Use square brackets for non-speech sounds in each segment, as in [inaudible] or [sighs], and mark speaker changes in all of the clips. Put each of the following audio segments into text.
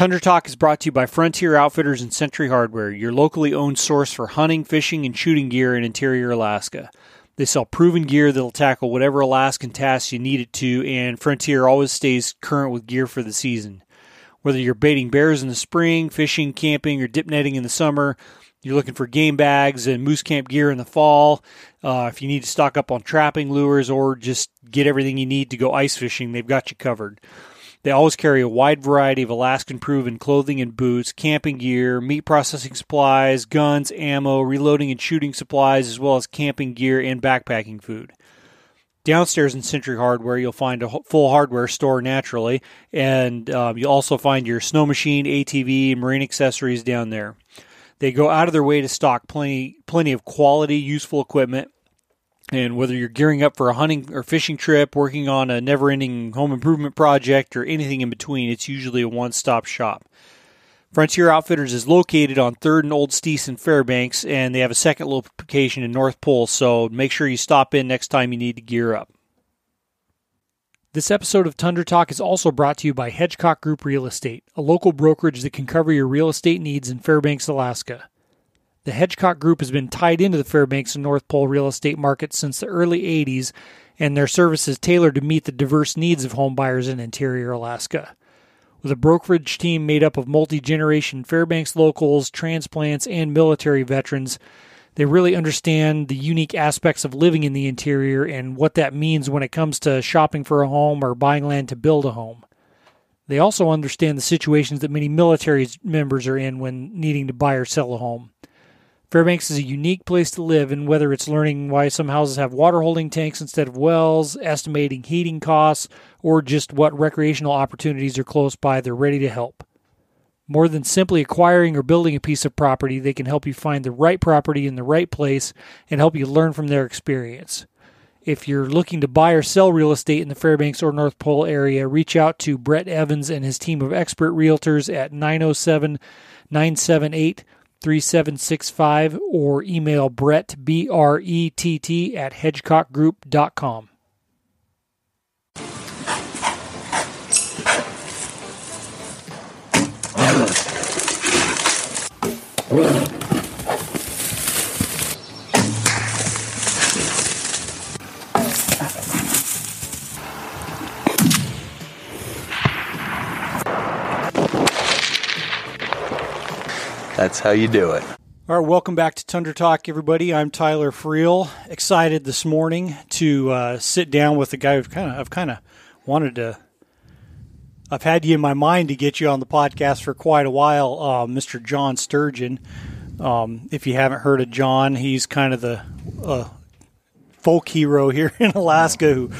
Speaker 1: Tundra Talk is brought to you by Frontier Outfitters and Century Hardware, your locally owned source for hunting, fishing, and shooting gear in interior Alaska. They sell proven gear that'll tackle whatever Alaskan tasks you need it to, and Frontier always stays current with gear for the season. Whether you're baiting bears in the spring, fishing, camping, or dip netting in the summer, you're looking for game bags and moose camp gear in the fall. Uh, if you need to stock up on trapping lures or just get everything you need to go ice fishing, they've got you covered. They always carry a wide variety of Alaskan proven clothing and boots, camping gear, meat processing supplies, guns, ammo, reloading and shooting supplies, as well as camping gear and backpacking food. Downstairs in Century Hardware, you'll find a full hardware store naturally, and um, you'll also find your snow machine, ATV, marine accessories down there. They go out of their way to stock plenty, plenty of quality, useful equipment and whether you're gearing up for a hunting or fishing trip, working on a never ending home improvement project, or anything in between, it's usually a one stop shop. Frontier Outfitters is located on 3rd and Old Steese in Fairbanks, and they have a second location in North Pole, so make sure you stop in next time you need to gear up. This episode of Tundra Talk is also brought to you by Hedgecock Group Real Estate, a local brokerage that can cover your real estate needs in Fairbanks, Alaska. The Hedgecock Group has been tied into the Fairbanks and North Pole real estate market since the early 80s, and their service is tailored to meet the diverse needs of home buyers in interior Alaska. With a brokerage team made up of multi generation Fairbanks locals, transplants, and military veterans, they really understand the unique aspects of living in the interior and what that means when it comes to shopping for a home or buying land to build a home. They also understand the situations that many military members are in when needing to buy or sell a home. Fairbanks is a unique place to live, and whether it's learning why some houses have water holding tanks instead of wells, estimating heating costs, or just what recreational opportunities are close by, they're ready to help. More than simply acquiring or building a piece of property, they can help you find the right property in the right place and help you learn from their experience. If you're looking to buy or sell real estate in the Fairbanks or North Pole area, reach out to Brett Evans and his team of expert realtors at 907 978 3765 or email Brett, B R E T T, at hedgecockgroup.com.
Speaker 2: That's how you do it.
Speaker 1: All right, welcome back to Tundra Talk, everybody. I'm Tyler Freel. Excited this morning to uh, sit down with a guy who've kind of I've kind of wanted to. I've had you in my mind to get you on the podcast for quite a while, uh, Mr. John Sturgeon. Um, if you haven't heard of John, he's kind of the uh, folk hero [laughs] here in Alaska who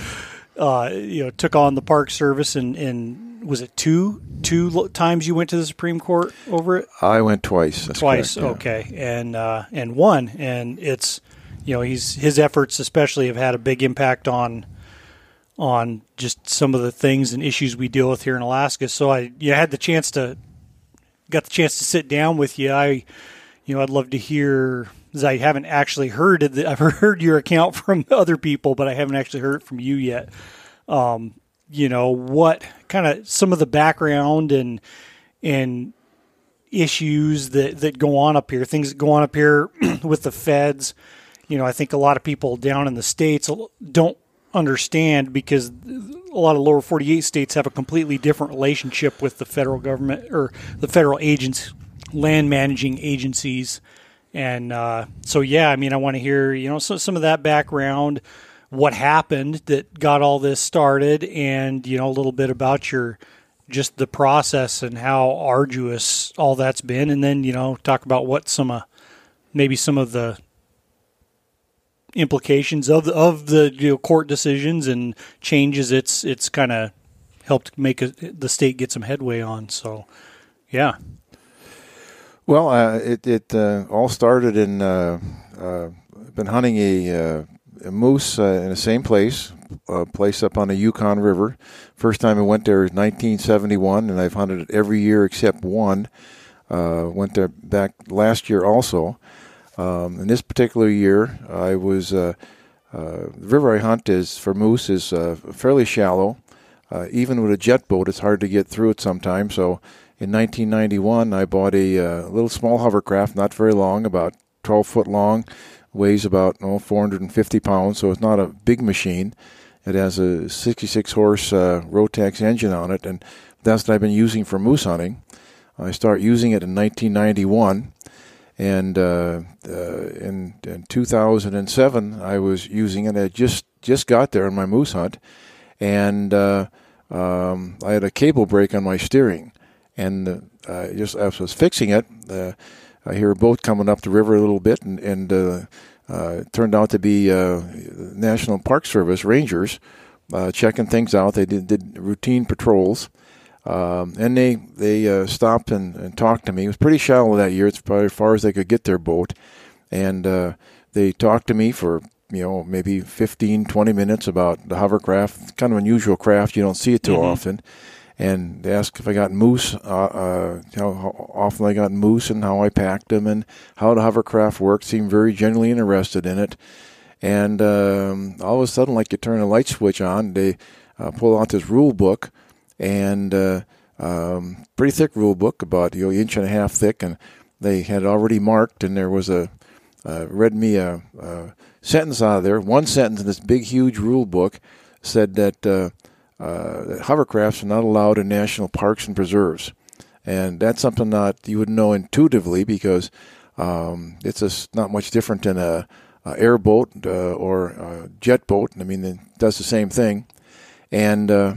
Speaker 1: uh, you know took on the Park Service and, and was it two two times you went to the Supreme Court over it?
Speaker 3: I went twice.
Speaker 1: twice,
Speaker 3: correct,
Speaker 1: yeah. okay, and uh, and won. And it's you know he's his efforts especially have had a big impact on on just some of the things and issues we deal with here in Alaska. So I you had the chance to got the chance to sit down with you. I you know I'd love to hear. I haven't actually heard it. [laughs] I've heard your account from other people, but I haven't actually heard it from you yet. Um, you know what kind of some of the background and and issues that that go on up here, things that go on up here [clears throat] with the feds. You know, I think a lot of people down in the states don't understand because a lot of lower 48 states have a completely different relationship with the federal government or the federal agents, land managing agencies. And uh, so, yeah, I mean, I want to hear, you know, so, some of that background what happened that got all this started and you know a little bit about your just the process and how arduous all that's been. And then you know talk about what some uh, maybe some of the implications of the, of the you know, court decisions and changes it's it's kind of helped make a, the state get some headway on. So yeah.
Speaker 3: Well uh, it it uh, all started in uh, uh been hunting a uh, moose uh, in the same place, a place up on the Yukon River. First time I went there was 1971, and I've hunted it every year except one. Uh, went there back last year also. Um, in this particular year, I was uh, uh the river I hunt is for moose is uh, fairly shallow. Uh, even with a jet boat, it's hard to get through it sometimes. So in 1991, I bought a uh, little small hovercraft, not very long, about 12 foot long, weighs about oh, 450 pounds, so it's not a big machine. It has a 66 horse uh, Rotax engine on it, and that's what I've been using for moose hunting. I start using it in 1991, and uh, uh, in, in 2007 I was using it. I just just got there on my moose hunt, and uh, um, I had a cable brake on my steering, and uh, just I was fixing it, uh, I hear a boat coming up the river a little bit, and, and uh, uh, it turned out to be uh, National Park Service rangers uh, checking things out. They did, did routine patrols, um, and they they uh, stopped and, and talked to me. It was pretty shallow that year. It's probably as far as they could get their boat, and uh, they talked to me for you know maybe 15, 20 minutes about the hovercraft. Kind of unusual craft. You don't see it too
Speaker 1: Mhm.
Speaker 3: often. And they asked if I got moose, uh, uh, how, often I got moose, and how I packed them, and how the hovercraft worked. Seemed very genuinely interested in it. And um, all of a sudden, like you turn a light switch on, they uh, pull out this rule book, and uh, um, pretty thick rule book, about you know inch and a half thick, and they had already marked, and there was a uh, read me a, a sentence out of there. One sentence in this big, huge rule book said that, uh, that hovercrafts are not allowed in national parks and preserves, and that's something that you would know intuitively because um, it's not much different than a, a airboat uh, or a jet boat. I mean, it does the same thing, and uh,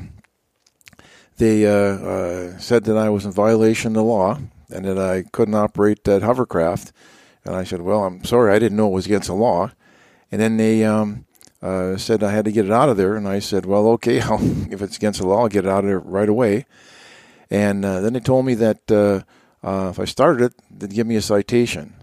Speaker 3: they uh, uh, said that I was in violation of the law and that I couldn't operate that hovercraft. And I said, "Well, I'm sorry, I didn't know it was against the law." And then they um, uh, said I had to get it out of there, and I said, "Well, okay, [laughs] I'll, if it's against the law, I'll get it out of there right away." And uh, then they told me that uh, uh, if I started it, they'd give me a citation.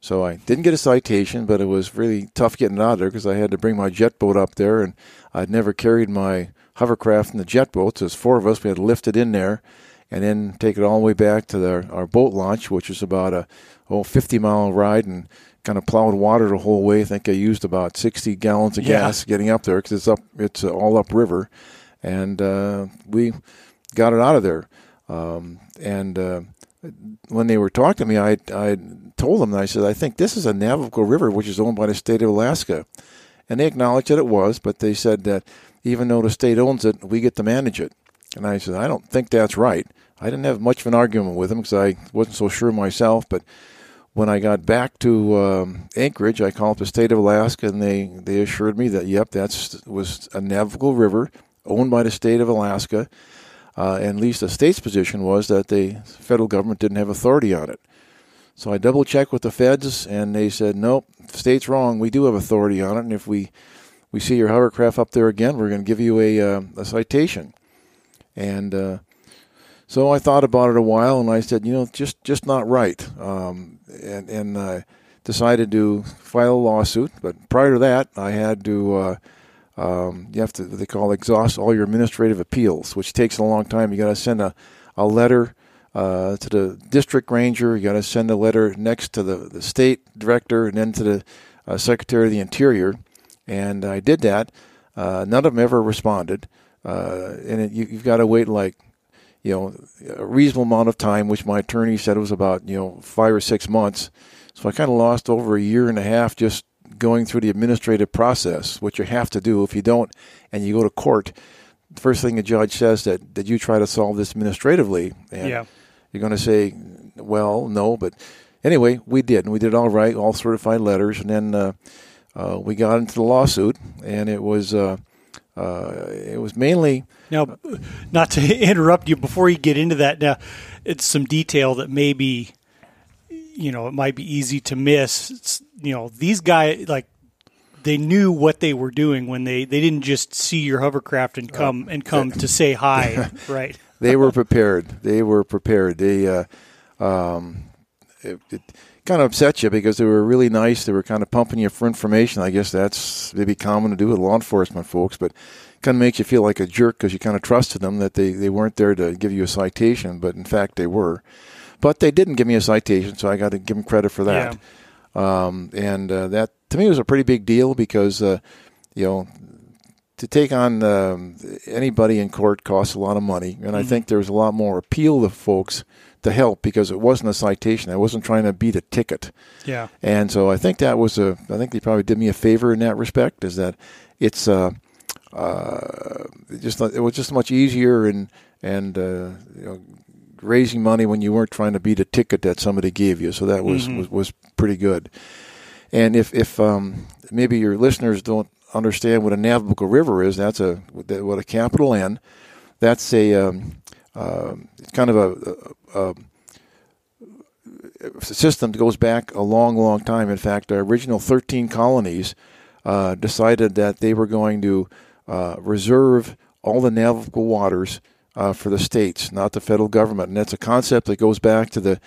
Speaker 3: So I didn't get a citation, but it was really tough getting it out of there because I had to bring my jet boat up there, and I'd never carried my hovercraft in the jet boat. So there's four of us. We had to lift it in there, and then take it all the way back to the, our boat launch, which was about a oh 50 mile ride, and kind of plowed water the whole way. I think I used about 60 gallons of
Speaker 1: Yeah.
Speaker 3: gas getting up there because it's up, it's all upriver, and uh, we got it out of there. Um, and uh, when they were talking to me, I I told them I said I think this is a navigable river which is owned by the state of Alaska, and they acknowledged that it was, but they said that even though the state owns it, we get to manage it. And I said I don't think that's right. I didn't have much of an argument with them because I wasn't so sure myself, but when I got back to um, Anchorage, I called up the state of Alaska, and they, they assured me that yep, that was a navigable river owned by the state of Alaska, uh, and at least the state's position was that the federal government didn't have authority on it. So I double checked with the feds, and they said nope, state's wrong. We do have authority on it, and if we we see your hovercraft up there again, we're going to give you a uh, a citation. And uh, so I thought about it a while, and I said, you know, just just not right. Um, and and uh, decided to file a lawsuit. But prior to that, I had to. Uh, um, you have to they call exhaust all your administrative appeals, which takes a long time. You got to send a a letter uh, to the district ranger. You got to send a letter next to the the state director, and then to the uh, secretary of the interior. And I did that. Uh, none of them ever responded, uh, and it, you, you've got to wait like you know a reasonable amount of time, which my attorney said it was about you know five or six months. So I kind of lost over a year and a half just going through the administrative process, which you have to do. If you don't, and you go to court, the first thing the judge says that did you try to solve this administratively? And
Speaker 1: Yeah.
Speaker 3: you're going to say, well, no, but anyway, we did, and we did all right, all certified letters, and then uh, uh, we got into the lawsuit, and it was uh, uh, it was mainly
Speaker 1: Now, not to [laughs] interrupt you before you get into that. Now, it's some detail that maybe you know it might be easy to miss. It's, you know, these guys like they knew what they were doing when they they didn't just see your hovercraft and come and come to say hi, [laughs] right?
Speaker 3: they were prepared. They were prepared. They uh, um, it, it kind of upset you because they were really nice. They were kind of pumping you for information. I guess that's maybe common to do with law enforcement folks, but kind of makes you feel like a jerk because you kind of trusted them that they, they weren't there to give you a citation, but in fact they were. But they didn't give me a citation, so I got to give them credit for that. Um, and uh, that to me was a pretty big deal because uh, you know to take on um, anybody in court costs a lot of money, and I think there's a lot more appeal to folks to help because it wasn't a citation. I wasn't trying to beat a ticket.
Speaker 1: Yeah.
Speaker 3: And so I think that was a. I think they probably did me a favor in that respect. Is that it's uh, uh, just it was just much easier and and uh, you know raising money when you weren't trying to beat a ticket that somebody gave you. So that was was, was pretty good. And if if um, maybe your listeners don't understand what a navigable river is, that's a what a capital N. That's a um, uh, it's kind of a, a, a system that goes back a long, long time. In fact, our original 13 colonies uh, decided that they were going to uh, reserve all the navigable waters uh, for the states, not the federal government. And that's a concept that goes back to the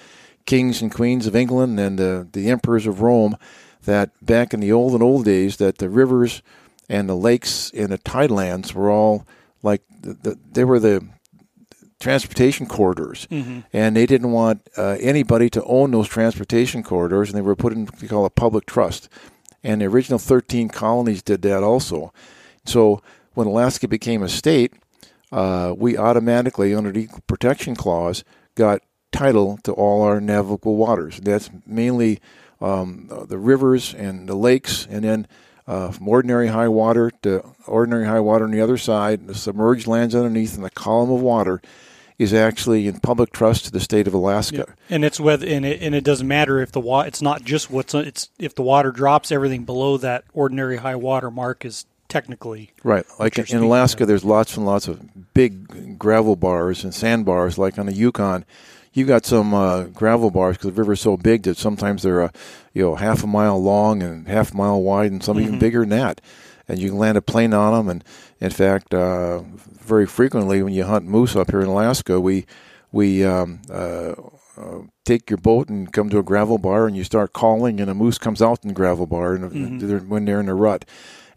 Speaker 3: kings and queens of England and the, the emperors of Rome. That back in the old and old days, that the rivers and the lakes and the tidelands were all like the, the, they were the transportation corridors,
Speaker 1: Mm-hmm.
Speaker 3: and they didn't want uh, anybody to own those transportation corridors, and they were put in what we call a public trust. And the original 13 colonies did that also. So when Alaska became a state, uh, we automatically, under the Equal Protection Clause, got title to all our navigable waters. That's mainly um, the rivers and the lakes, and then uh, from ordinary high water to ordinary high water on the other side, the submerged lands underneath, and the column of water is actually in public trust to the state of Alaska.
Speaker 1: And it's whether and it, and it doesn't matter if the water. It's not just what's it's if the water drops, everything below that ordinary high water mark is technically
Speaker 3: Right. Like in Alaska,
Speaker 1: of.
Speaker 3: there's lots and lots of big gravel bars and sandbars. Like on the Yukon, you've got some uh, gravel bars because the river's so big that sometimes they're uh, you know half a mile long and half a mile wide, and some even bigger than that. And you can land a plane on them. And in fact, uh, very frequently when you hunt moose up here in Alaska, we we um, uh, uh, take your boat and come to a gravel bar, and you start calling, and a moose comes out in the gravel bar, and they're, when they're in a rut.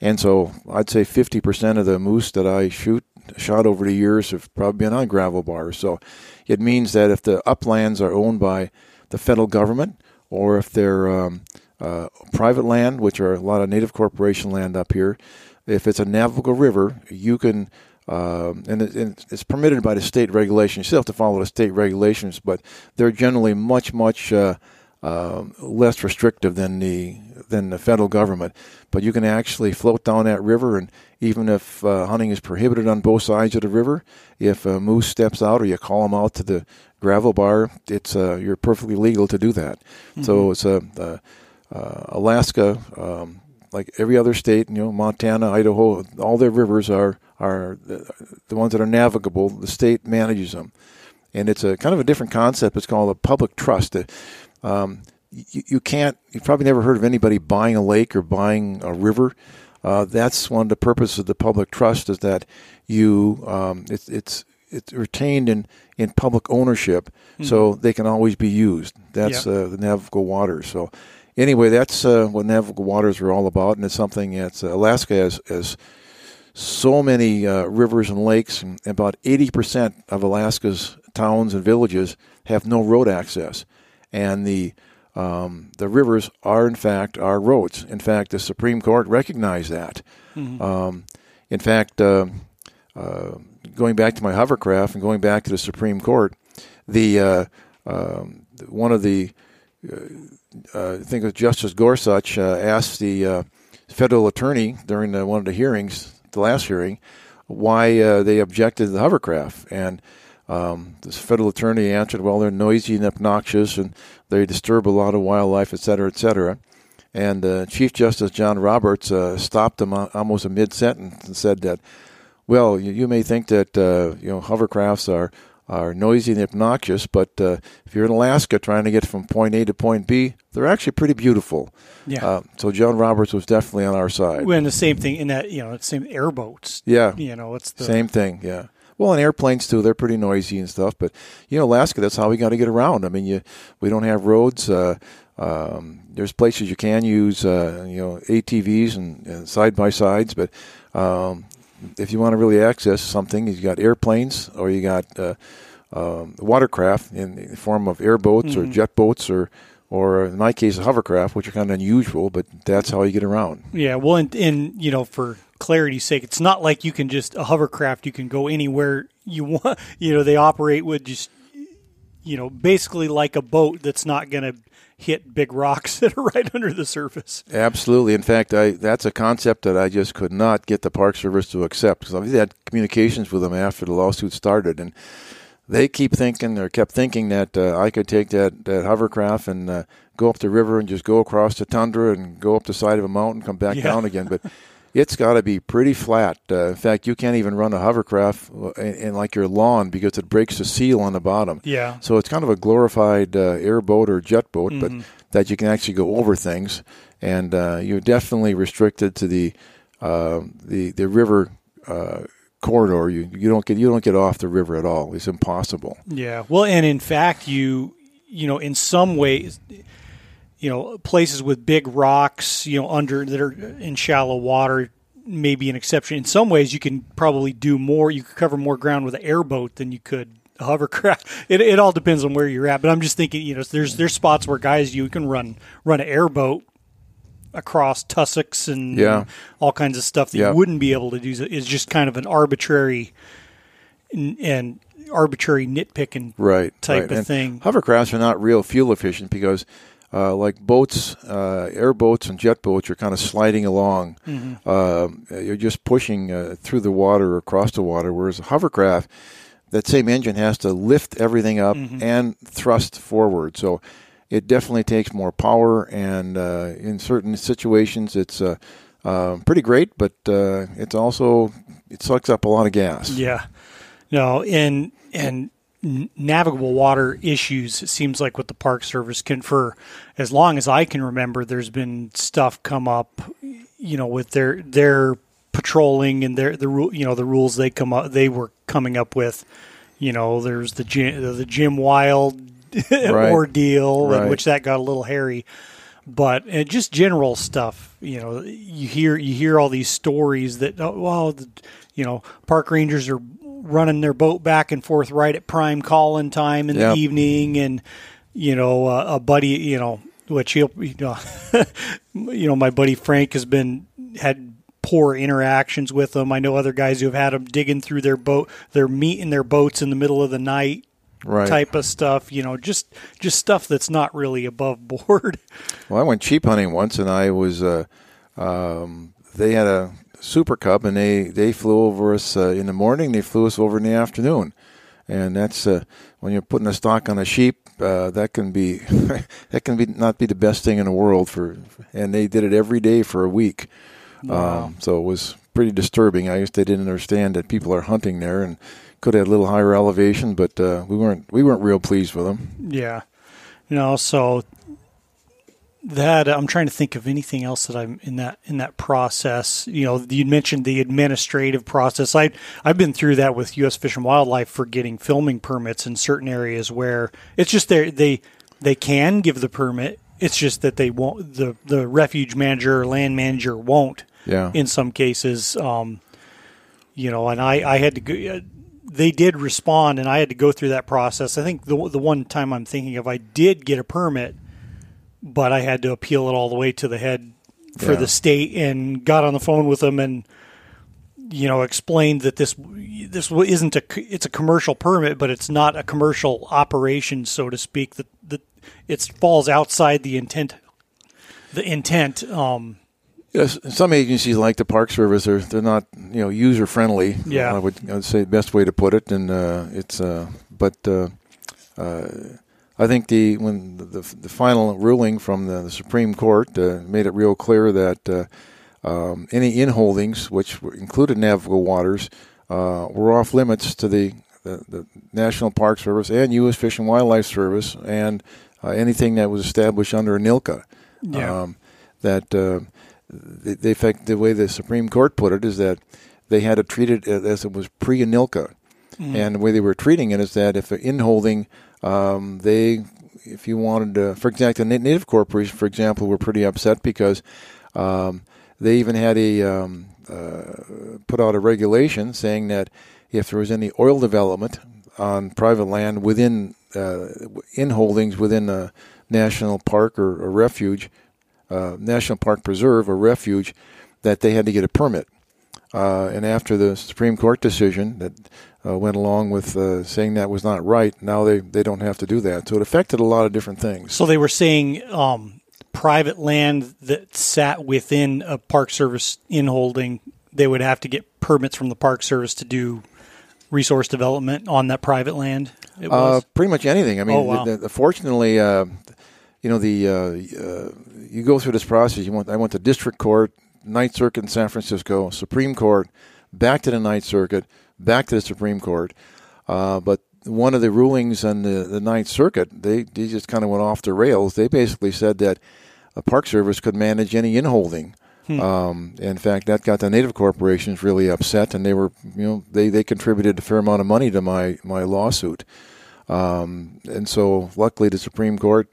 Speaker 3: And so I'd say 50% of the moose that I shoot shot over the years have probably been on gravel bars. So it means that if the uplands are owned by the federal government or if they're um, uh, private land, which are a lot of native corporation land up here, if it's a navigable river, you can. Um, and, it, and it's permitted by the state regulations. You still have to follow the state regulations, but they're generally much, much uh, um less restrictive than the than the federal government. But you can actually float down that river, and even if uh, hunting is prohibited on both sides of the river, if a moose steps out or you call him out to the gravel bar, it's uh, you're perfectly legal to do that. So it's a uh, uh, Alaska, um, like every other state, you know, Montana, Idaho, all their rivers are are the, the ones that are navigable. The state manages them, and it's a kind of a different concept. It's called a public trust. Uh, Um, you, you can't. You've probably never heard of anybody buying a lake or buying a river. Uh, that's one of the purposes of the public trust is that you um, it's it's it's retained in, in public ownership, so they can always be used. That's uh, the navigable waters. So anyway, that's uh, what navigable waters are all about, and it's something that's uh, Alaska has, has so many uh, rivers and lakes, and about eighty percent of Alaska's towns and villages have no road access, and the um, the rivers are in fact our roads. In fact, the Supreme Court recognized that. Um, in fact, uh, uh, going back to my hovercraft and going back to the Supreme Court, the uh, um, one of the uh, I think it was Justice Gorsuch uh, asked the uh, federal attorney during the, one of the hearings, the last hearing, why uh, they objected to the hovercraft, and um, this federal attorney answered, "Well, they're noisy and obnoxious, and they disturb a lot of wildlife, et cetera, et cetera." And uh, Chief Justice John Roberts uh, stopped him almost a mid sentence and said that, "Well, you, you may think that uh, you know hovercrafts are are noisy and obnoxious, but uh, if you're in Alaska trying to get from point A to point B, they're actually pretty beautiful."
Speaker 1: Yeah.
Speaker 3: Uh, so John Roberts was definitely on our side.
Speaker 1: when the same thing in that you know same airboats.
Speaker 3: yeah.
Speaker 1: You know it's the
Speaker 3: Same thing, yeah. Well, and airplanes too, they're pretty noisy and stuff. But you know, Alaska, that's how we got to get around. I mean, you we don't have roads. Uh, um, there's places you can use, uh, you know, ATVs and and side by sides. But um, if you want to really access something, you got airplanes or you got uh, um, watercraft in the form of airboats or jet boats or or in my case, a hovercraft, which are kind of unusual, but that's how you get around.
Speaker 1: Yeah, well, and, and you know, for clarity's sake, it's not like you can just a hovercraft. You can go anywhere you [laughs] want. You know, they operate with just you know, basically like a boat that's not going to hit big rocks [laughs] that are right under the surface.
Speaker 3: Absolutely. In fact, I that's a concept that I just could not get the Park Service to accept because I've had communications with them after the lawsuit started, and they keep thinking or kept thinking that uh, I could take that, that hovercraft and uh, go up the river and just go across the tundra and go up the side of a mountain, come back
Speaker 1: Yeah.
Speaker 3: down again. But it's got to be pretty flat. Uh, in fact, you can't even run a hovercraft in, in like your lawn because it breaks the seal on the bottom.
Speaker 1: Yeah.
Speaker 3: So it's kind of a glorified uh, airboat or jet boat,
Speaker 1: Mm-hmm.
Speaker 3: but that you can actually go over things, and uh, you're definitely restricted to the uh, the the river uh, corridor. You you don't get you don't get off the river at all. It's impossible.
Speaker 1: Yeah. Well, and in fact, you you know, in some ways, you know, places with big rocks, you know, under that are in shallow water may be an exception. In some ways, you can probably do more. You could cover more ground with an airboat than you could hovercraft. [laughs] It, it all depends on where you're at. But I'm just thinking, you know, there's there's spots where guys you can run run an airboat across tussocks and
Speaker 3: Yeah.
Speaker 1: all kinds of stuff that
Speaker 3: Yeah.
Speaker 1: you wouldn't be able to do. Is just kind of an arbitrary and, and arbitrary nitpicking
Speaker 3: Right.
Speaker 1: type
Speaker 3: right.
Speaker 1: of
Speaker 3: And
Speaker 1: thing.
Speaker 3: Hovercrafts are not real fuel efficient because. Uh, like boats, uh, airboats and jet boats, you're kind of sliding along.
Speaker 1: Mm-hmm.
Speaker 3: Uh, you're just pushing uh, through the water or across the water. Whereas a hovercraft, that same engine has to lift everything up
Speaker 1: Mm-hmm.
Speaker 3: and thrust forward. So it definitely takes more power, and uh, in certain situations, it's uh, uh, pretty great. But uh, it's also it sucks up a lot of gas.
Speaker 1: Yeah. No, and and navigable water issues. It seems like with the Park Service can for as long as I can remember, there's been stuff come up, you know, with their their patrolling and their the you know, the rules they come up they were coming up with. You know, there's the the Jim Wilde [laughs]
Speaker 3: Right.
Speaker 1: ordeal, in
Speaker 3: Right.
Speaker 1: which that got a little hairy but uh, just general stuff you know you hear you hear all these stories that oh, well the, you know park rangers are running their boat back and forth right at prime calling time in
Speaker 3: Yep.
Speaker 1: the evening and you know uh, a buddy you know which he'll you know, [laughs] you know my buddy frank has been had poor interactions with them i know other guys who have had them digging through their boat their meat in their boats in the middle of the night
Speaker 3: Right.
Speaker 1: type of stuff you know just just stuff that's not really above board [laughs]
Speaker 3: Well, I went sheep hunting once, and I was. Uh, um, they had a super cub, and they they flew over us uh, in the morning. They flew us over in the afternoon, and that's uh, when you're putting a stock on a sheep. Uh, that can be [laughs] that can be not be the best thing in the world for. And they did it every day for a week. Um, so it was pretty disturbing. I guess they didn't understand that people are hunting there, and could have had a little higher elevation, but uh, we weren't we weren't real pleased with them.
Speaker 1: Yeah. You know, so that I'm trying to think of anything else that I'm in that in that process. You know, you mentioned the administrative process. I I've been through that with U.S. Fish and Wildlife for getting filming permits in certain areas where it's just they they they can give the permit. It's just that they won't. The the refuge manager or land manager won't.
Speaker 3: Yeah.
Speaker 1: In some cases, um, you know, and I I had to go. They did respond, and I had to go through that process. I think the the one time I'm thinking of, I did get a permit, but I had to appeal it all the way to the head for
Speaker 3: Yeah.
Speaker 1: the state, and got on the phone with them and you know explained that this this isn't a it's a commercial permit, but it's not a commercial operation, so to speak. That that it falls outside the intent the intent. Um,
Speaker 3: Yes, some agencies like the Park Service are they're not you know user friendly.
Speaker 1: Yeah.
Speaker 3: I would I would say the best way to put it, and uh, it's uh, but uh, uh, I think the when the the final ruling from the, the Supreme Court uh, made it real clear that uh, um, any inholdings, which included navigable waters, uh, were off limits to the, the the National Park Service and U.S. Fish and Wildlife Service and uh, anything that was established under ANILCA.
Speaker 1: Yeah.
Speaker 3: Um, that uh, the, the fact the way the Supreme Court put it is that they had to treat it as it was pre-ANILCA, and the way they were treating it is that if an inholding, um, they if you wanted to, for example, the Native Corporation, for example, were pretty upset because um, they even had a um, uh, put out a regulation saying that if there was any oil development on private land within uh, in holdings within a national park or, a refuge, uh, national park preserve or refuge, that they had to get a permit. Uh, and after the Supreme Court decision that uh, went along with uh, saying that was not right, now they, they don't have to do that. So it affected a lot of different things.
Speaker 1: So they were saying um, private land that sat within a Park Service inholding, they would have to get permits from the Park Service to do resource development on that private land. It
Speaker 3: Uh, pretty much anything. I mean,
Speaker 1: Oh, wow.
Speaker 3: the, the, fortunately, uh, you know, the uh, uh, you go through this process. You went, I went to district court, Ninth Circuit in San Francisco, Supreme Court, back to the Ninth Circuit, back to the Supreme Court. Uh, but one of the rulings on the, the Ninth Circuit, they, they just kind of went off the rails. They basically said that a Park Service could manage any inholding. Um, in fact, that got the native corporations really upset, and they were, you know, they, they contributed a fair amount of money to my, my lawsuit. Um, and so, luckily, the Supreme Court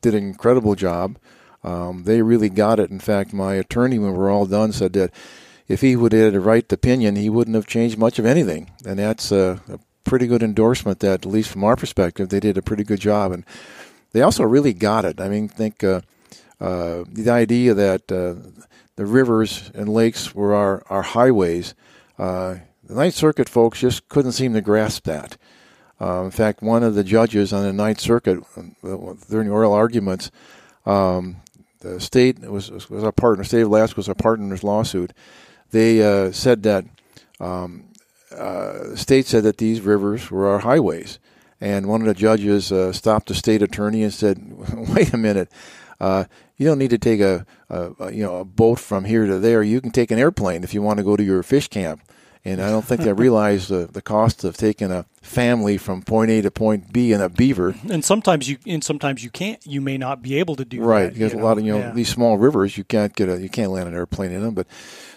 Speaker 3: did an incredible job. Um, they really got it. In fact, my attorney, when we were all done, said that if he would have had a right opinion, he wouldn't have changed much of anything. And that's a, a pretty good endorsement that, at least from our perspective, they did a pretty good job. And they also really got it. I mean, think uh, uh, the idea that uh, the rivers and lakes were our, our highways. Uh, the Ninth Circuit folks just couldn't seem to grasp that. Uh, in fact, one of the judges on the Ninth Circuit during the oral arguments, um, the state was, was our partner. State of Alaska was our partner in this lawsuit. They uh, said that um, uh, state said that these rivers were our highways, and one of the judges uh, stopped the state attorney and said, [laughs] "Wait a minute." Uh, you don't need to take a, a you know a boat from here to there. You can take an airplane if you want to go to your fish camp. And I don't think they realize the, the cost of taking a family from point A to point B in a beaver.
Speaker 1: and sometimes you and sometimes you can't. You may not be able to do
Speaker 3: Right,
Speaker 1: that,
Speaker 3: because
Speaker 1: you
Speaker 3: a lot of you know
Speaker 1: Yeah.
Speaker 3: these small rivers, you can't get a you can't land an airplane in them. But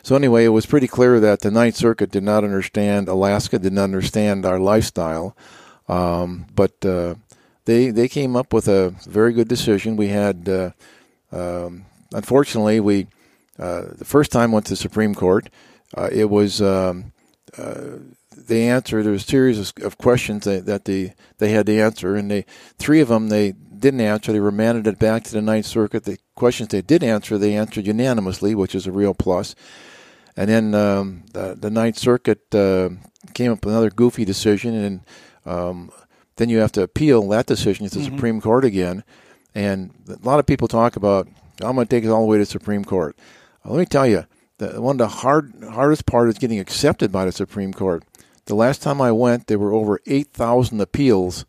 Speaker 3: so anyway, it was pretty clear that the Ninth Circuit did not understand Alaska, did not understand our lifestyle. Um, but uh, they they came up with a very good decision. We had, uh, um, unfortunately, we uh, the first time went to the Supreme Court. Uh, it was um, uh, they answered. There was a series of, questions that, that they they had to answer, and they three of them they didn't answer. They remanded it back to the Ninth Circuit. The questions they did answer, they answered unanimously, which is a real plus. And then um, the, the Ninth Circuit uh, came up with another goofy decision, and um, then you have to appeal that decision to the Supreme Court again. And a lot of people talk about, I'm going to take it all the way to the Supreme Court. Uh, let me tell you, the, one of the hard, hardest part is getting accepted by the Supreme Court. The last time I went, there were over 8,000 appeals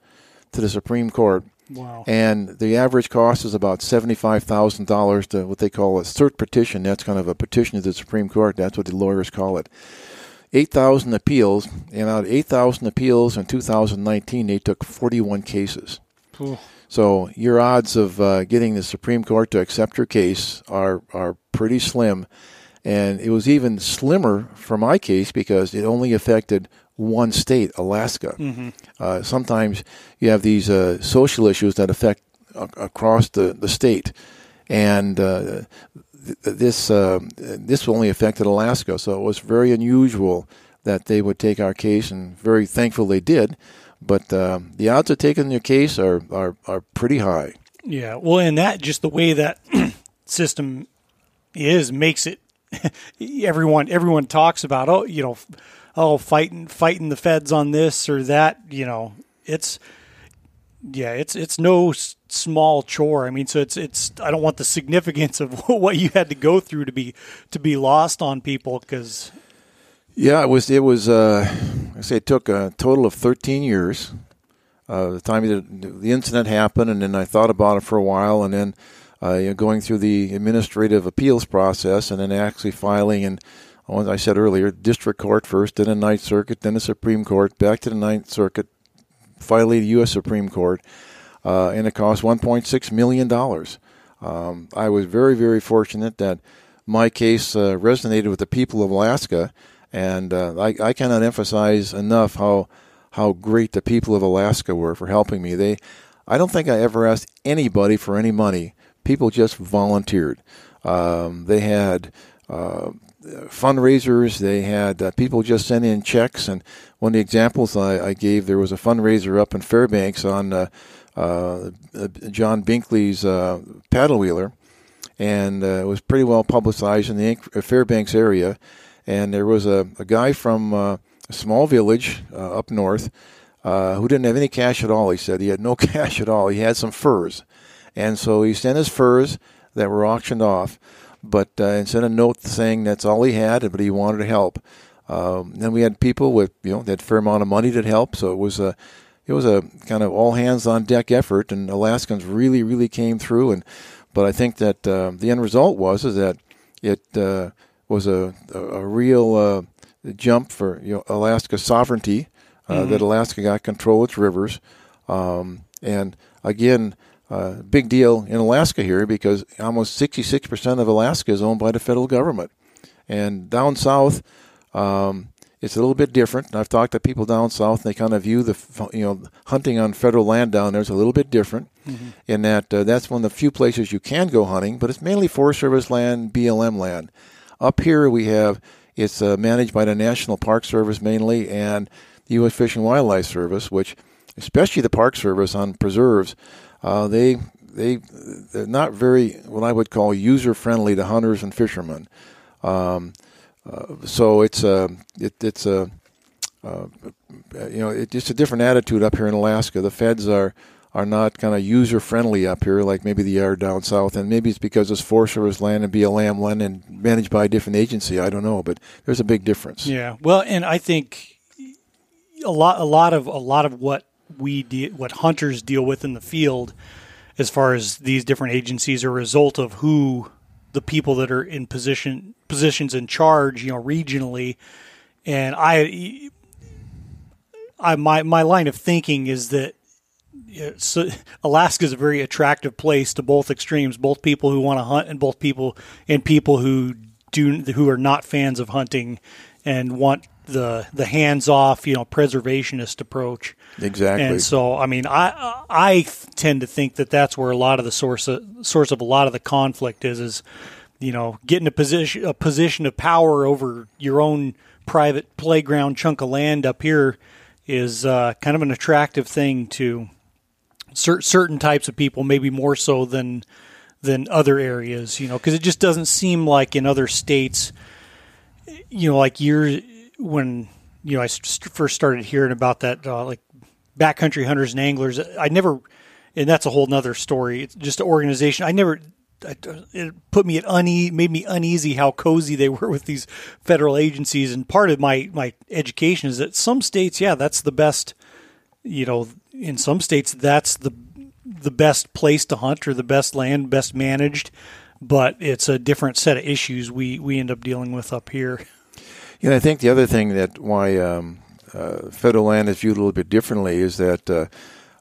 Speaker 3: to the Supreme Court.
Speaker 1: Wow.
Speaker 3: And the average cost is about seventy-five thousand dollars to what they call a cert petition. That's kind of a petition to the Supreme Court. That's what the lawyers call it. Eight thousand appeals, and out of eight thousand appeals in 2019, they took 41 cases.
Speaker 1: Ooh.
Speaker 3: So your odds of uh, getting the Supreme Court to accept your case are are pretty slim, and it was even slimmer for my case because it only affected one state, Alaska. Uh, sometimes you have these uh, social issues that affect a- across the, the state, and uh, th- this uh, this only affected Alaska. So it was very unusual that they would take our case, and very thankful they did. But uh, the odds of taking your case are, are, are pretty high.
Speaker 1: Yeah, well, and that just the way that [clears throat] system is makes it. [laughs] everyone everyone talks about oh you know oh fighting fighting the feds on this or that you know it's yeah it's it's no small chore i mean so it's it's i don't want the significance of [laughs] what you had to go through to be to be lost on people because
Speaker 3: Yeah, it was. It was. Uh, I say it took a total of thirteen years. Uh, the time the, the incident happened, and then I thought about it for a while, and then uh, you know, going through the administrative appeals process, and then actually filing. And as I said earlier, district court first, then the Ninth Circuit, then the Supreme Court, back to the Ninth Circuit, finally the U.S. Supreme Court, uh, and it cost 1.6 million dollars. Um, I was very, very fortunate that my case uh, resonated with the people of Alaska, and uh, I, I cannot emphasize enough how how great the people of Alaska were for helping me. They, I don't think I ever asked anybody for any money. People just volunteered. Um, they had. Uh, fundraisers. They had uh, people just send in checks, and one of the examples I, I gave, there was a fundraiser up in Fairbanks on uh, uh, John Binkley's uh, paddle wheeler, and uh, it was pretty well publicized in the Fairbanks area. And there was a, a guy from a small village up north who didn't have any cash at all. He said he had no [laughs] cash at all. He had some furs, and so he sent his furs that were auctioned off. But uh, and sent a note saying that's all he had, but he wanted to help. Um, then we had people with you know that fair amount of money to help, so it was a it was a kind of all hands on deck effort, and Alaskans really really came through. And but I think that uh, the end result was is that it uh, was a a, a real uh, jump for you know Alaska sovereignty. Uh, mm-hmm. That Alaska got control of its rivers, um, and again, uh, big deal in Alaska here because almost 66% of Alaska is owned by the federal government. And down south, um, it's a little bit different. I've talked to people down south, and they kind of view the you know hunting on federal land down there is a little bit different. Mm-hmm. In that uh, that's one of the few places you can go hunting, but it's mainly Forest Service land, BLM land. Up here we have it's uh, managed by the National Park Service mainly and the U.S. Fish and Wildlife Service, which especially the Park Service on preserves uh, they they they're not very what I would call user friendly to hunters and fishermen. Um, uh, so it's a it, it's a uh, you know it's just a different attitude up here in Alaska. The feds are are not kind of user friendly up here like maybe they are down south, and maybe it's because it's Forest Service land and BLM land and managed by a different agency. I don't know, but there's a big difference.
Speaker 1: Yeah, well, and I think a lot a lot of a lot of what we de- what hunters deal with in the field as far as these different agencies are a result of who the people that are in position positions in charge, you know, regionally. And I, I my my line of thinking is that so Alaska is a very attractive place to both extremes, both people who want to hunt and both people and people who do who are not fans of hunting and want the the hands off, you know, preservationist approach.
Speaker 3: Exactly.
Speaker 1: And so, I mean, I I tend to think that that's where a lot of the source of, source of a lot of the conflict is is you know getting a position a position of power over your own private playground chunk of land up here is uh, kind of an attractive thing to cer- certain types of people, maybe more so than than other areas. You know, because it just doesn't seem like in other states, you know, like years when you know I first started hearing about that, uh, like backcountry hunters and anglers. I never, and that's a whole nother story. It's just an organization. I never. It put me at uneasy, made me uneasy how cozy they [laughs] were with these federal agencies. And part of my my education is that some states, yeah, that's the best. You know, in some states, that's the the best place to hunt or the best land, best managed. But it's a different set of issues we we end up dealing with up here. [laughs]
Speaker 3: Yeah, I think the other thing that why um, uh, federal land is viewed a little bit differently is that uh,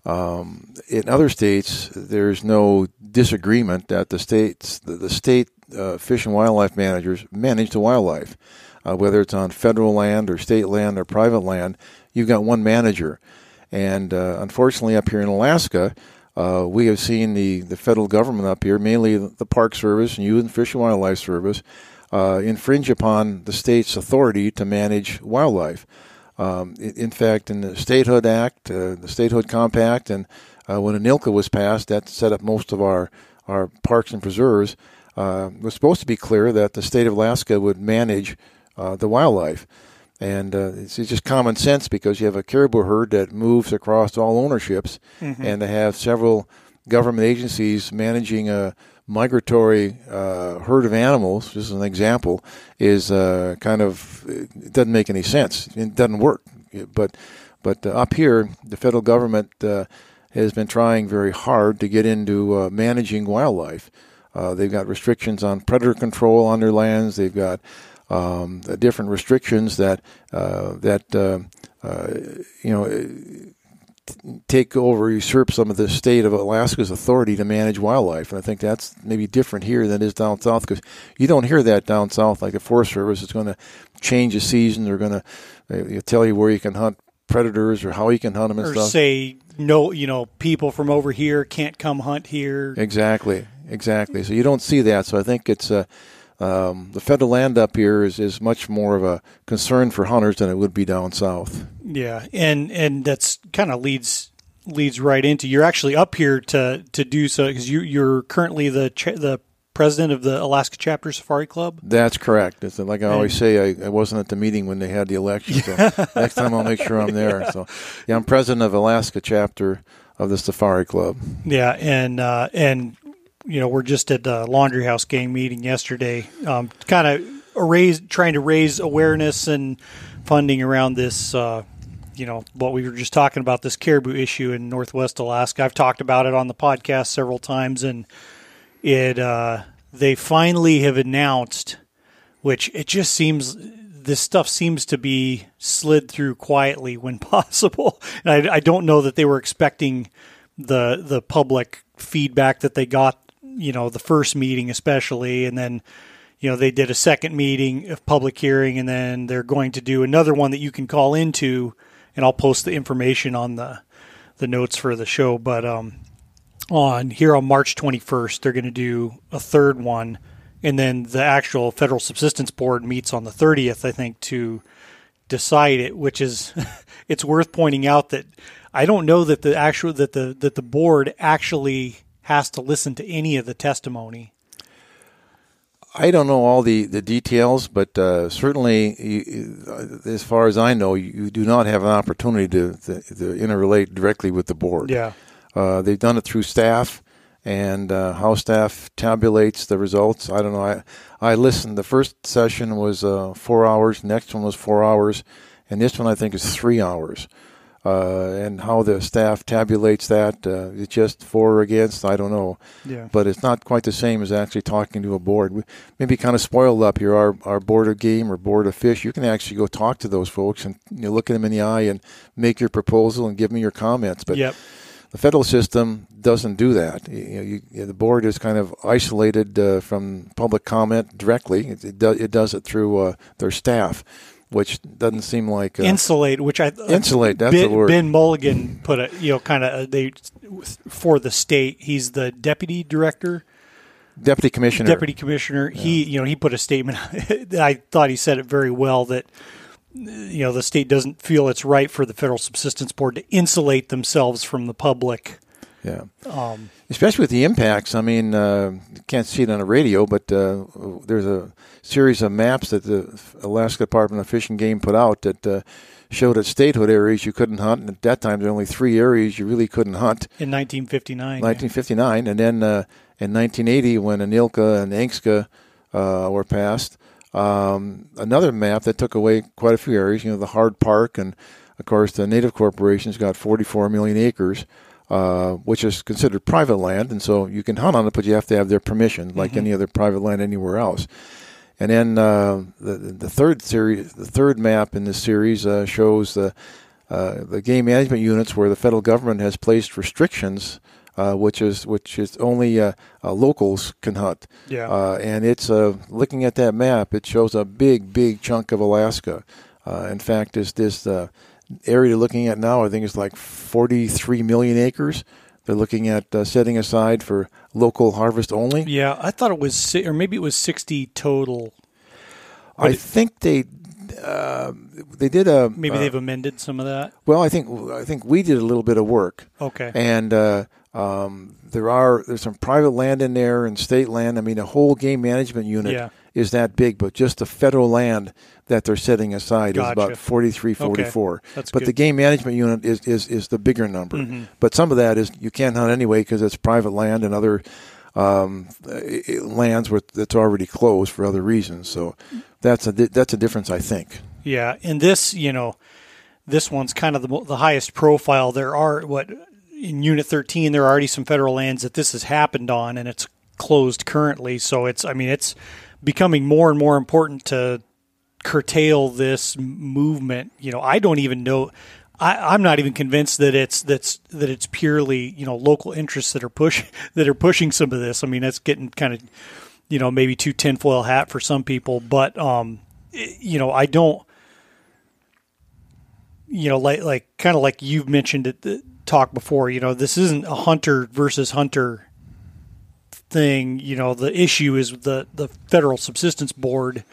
Speaker 3: um, in other states there's no disagreement that the states the, the state uh, fish and wildlife managers manage the wildlife, uh, whether it's on federal land or state land or private land. You've got one manager, and uh, unfortunately, up here in Alaska. Uh, we have seen the, the federal government up here, mainly the Park Service and you and Fish and Wildlife Service, uh, infringe upon the state's authority to manage wildlife. Um, in fact, in the Statehood Act, uh, the Statehood Compact, and uh, when ANILCA was passed, that set up most of our, our parks and preserves. Uh, it was supposed to be clear that the state of Alaska would manage uh, the wildlife. And uh, it's, it's, just common sense because you have a caribou herd that moves across all ownerships, mm-hmm. and to have several government agencies managing a migratory uh, herd of animals, just as an example, is uh, kind of it doesn't make any sense. It doesn't work. But but uh, up here, the federal government uh, has been trying very hard to get into uh, managing wildlife. Uh, they've got restrictions on predator control on their lands. They've got um, different restrictions that that you know take over, usurp some of the state of Alaska's authority to manage wildlife. And I think that's maybe different here than it is down south because you don't hear that down south. Like the Forest Service is going to change the season. They're going to tell you where you can hunt predators or how you can hunt them and
Speaker 1: or
Speaker 3: stuff.
Speaker 1: say no, you know, people from over here can't come hunt here.
Speaker 3: Exactly, exactly. So you don't see that. So I think it's uh, um, the federal land up here is, is much more of a concern for hunters than it would be down south.
Speaker 1: Yeah, and and that's kind of leads leads right into you're actually up here to to do so because you you're currently the cha- the president of the Alaska Chapter Safari Club.
Speaker 3: That's correct. It's like I always say, I, I wasn't at the meeting when they had the election. So [laughs] next time I'll make sure I'm there. So yeah, I'm president of Alaska chapter of the Safari Club.
Speaker 1: Yeah, and uh, and you know we're just at the Laundry House gang meeting yesterday, um, kind of raise trying to raise awareness and funding around this. Uh, you know what we were just talking about this caribou issue in Northwest Alaska. I've talked about it on the podcast several times, and it uh, they finally have announced, which it just seems this stuff seems to be slid through quietly when [laughs] possible. And I, I don't know that they were expecting the the public feedback that they got, you know, the first meeting especially, and then you know they did a second meeting of public hearing, and then they're going to do another one that you can call into, and I'll post the information on the the notes for the show. But um, on here on March 21st, they're going to do a third one, and then the actual federal subsistence board meets on the 30th, I think, to decide it. Which is, [laughs] it's worth pointing out that I don't know that the actual that the that the board actually has to listen to any of the testimony.
Speaker 3: I don't know all the, the details, but uh, certainly, you, as far as I know, you do not have an opportunity to, to, to interrelate directly with the board.
Speaker 1: Yeah.
Speaker 3: Uh, they've done it through staff, and uh, how staff tabulates the results. I don't know. I I listened. The first session was uh, four hours. Next one was four hours, and this one I think is three hours. Uh, and how the staff tabulates that, uh, it's just for or against. I don't know.
Speaker 1: Yeah.
Speaker 3: But it's not quite the same as actually talking to a board. We maybe kind of spoiled up here. Our our board of game or board of fish. You can actually go talk to those folks and you know, look at them in the eye and make your proposal and give me your comments. But
Speaker 1: Yep.
Speaker 3: the federal system doesn't do that. You know, you, you- the board is kind of isolated uh, from public comment directly. It, it, do, it does it through uh, their staff, which doesn't seem like uh,
Speaker 1: Insulate, which I
Speaker 3: Insulate, that's
Speaker 1: ben,
Speaker 3: the word.
Speaker 1: Ben Mulligan put a you know kind of they for the state. He's the deputy director.
Speaker 3: deputy commissioner.
Speaker 1: deputy commissioner he you know he put a statement [laughs] i thought he said it very well that you know the state doesn't feel it's right for the federal subsistence board to insulate themselves from the public
Speaker 3: Yeah.
Speaker 1: um,
Speaker 3: especially with the impacts. I mean, uh, you can't see it on the radio, but uh, there's a series of maps that the Alaska Department of Fish and Game put out that uh, showed at statehood areas you couldn't hunt, and at that time there were only three areas you really couldn't hunt.
Speaker 1: in 1959
Speaker 3: 1959, and then uh, in 1980 when ANILCA and ANCSA uh, were passed, um, another map that took away quite a few areas. You know, the Hard Park, and of course the Native Corporation's got 44 million acres. Uh, which is considered private land, and so you can hunt on it, but you have to have their permission, like any other private land anywhere else. And then uh, the the third series, the third map in this series uh, shows the uh, the game management units where the federal government has placed restrictions, uh, which is which is only uh, uh, locals can hunt.
Speaker 1: Yeah.
Speaker 3: Uh, and it's uh, looking at that map, it shows a big, big chunk of Alaska. Uh, in fact, this this uh, area looking at now, I think it's like 43 million acres. They're looking at uh, setting aside for local harvest only.
Speaker 1: yeah i thought it was si- or maybe it was 60 total
Speaker 3: I think they uh, they did a
Speaker 1: maybe
Speaker 3: uh,
Speaker 1: they've amended some of that
Speaker 3: well. I think I think we did a little bit of work.
Speaker 1: okay
Speaker 3: and uh, um, there are there's some private land in there and state land. I mean, a whole game management unit
Speaker 1: Yeah.
Speaker 3: Is that big, but just the federal land that they're setting aside is about 43, 44.
Speaker 1: That's
Speaker 3: but
Speaker 1: good.
Speaker 3: the game management unit is, is, is the bigger number.
Speaker 1: Mm-hmm.
Speaker 3: But some of that is you can't hunt anyway because it's private land and other um, eh, eh, lands where that's already closed for other reasons. So that's a that's a difference, I think.
Speaker 1: Yeah, and this, you know, this one's kind of the, the highest profile. There are what in Unit 13 there are already some federal lands that this has happened on, and it's closed currently. So it's, I mean, it's becoming more and more important to curtail this movement. You know, I don't even know. I, I'm not even convinced that it's that's that it's purely you know local interests that are push [laughs] that are pushing some of this. I mean, that's getting kind of you know maybe too tinfoil hat for some people, but um, you know, I don't you know, like like kind of like you've mentioned it, the talk before. You know, this isn't a hunter versus hunter thing. You know, the issue is the the federal subsistence board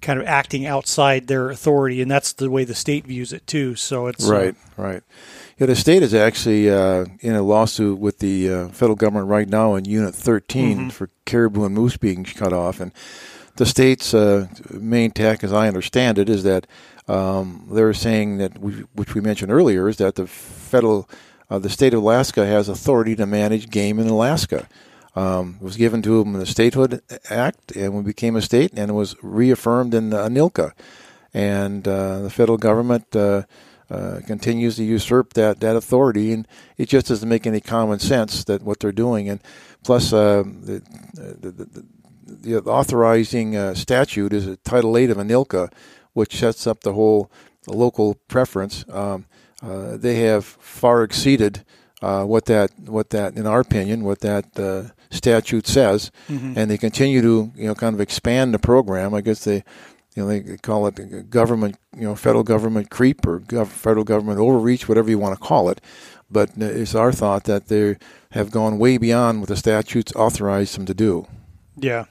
Speaker 1: kind of acting outside their authority, and that's the way the state views it too. So it's uh,
Speaker 3: Right, right. Yeah, the state is actually uh, in a lawsuit with the uh, federal government right now in Unit 13
Speaker 1: Mm-hmm.
Speaker 3: for caribou and moose being cut off. And the state's uh, main tack, as I understand it, is that um, they're saying that, we, which we mentioned earlier, is that the federal, uh, the state of Alaska has authority to manage game in Alaska. Um, was given to them in the Statehood Act, and we became a state, and it was reaffirmed in uh, ANILCA. And uh, the federal government uh, uh, continues to usurp that, that authority, and it just doesn't make any common sense that what they're doing. And plus, uh, the, the, the, the authorizing uh, statute is Title 8 of ANILCA, which sets up the whole local preference. Um, uh, they have far exceeded uh, what that what that in our opinion what that uh, statute says, mm-hmm. and they continue to you know kind of expand the program. I guess they you know they call it government you know federal government creep or gov- federal government overreach, whatever you want to call it. But it's our thought that they have gone way beyond what the statutes authorize them to do.
Speaker 1: Yeah.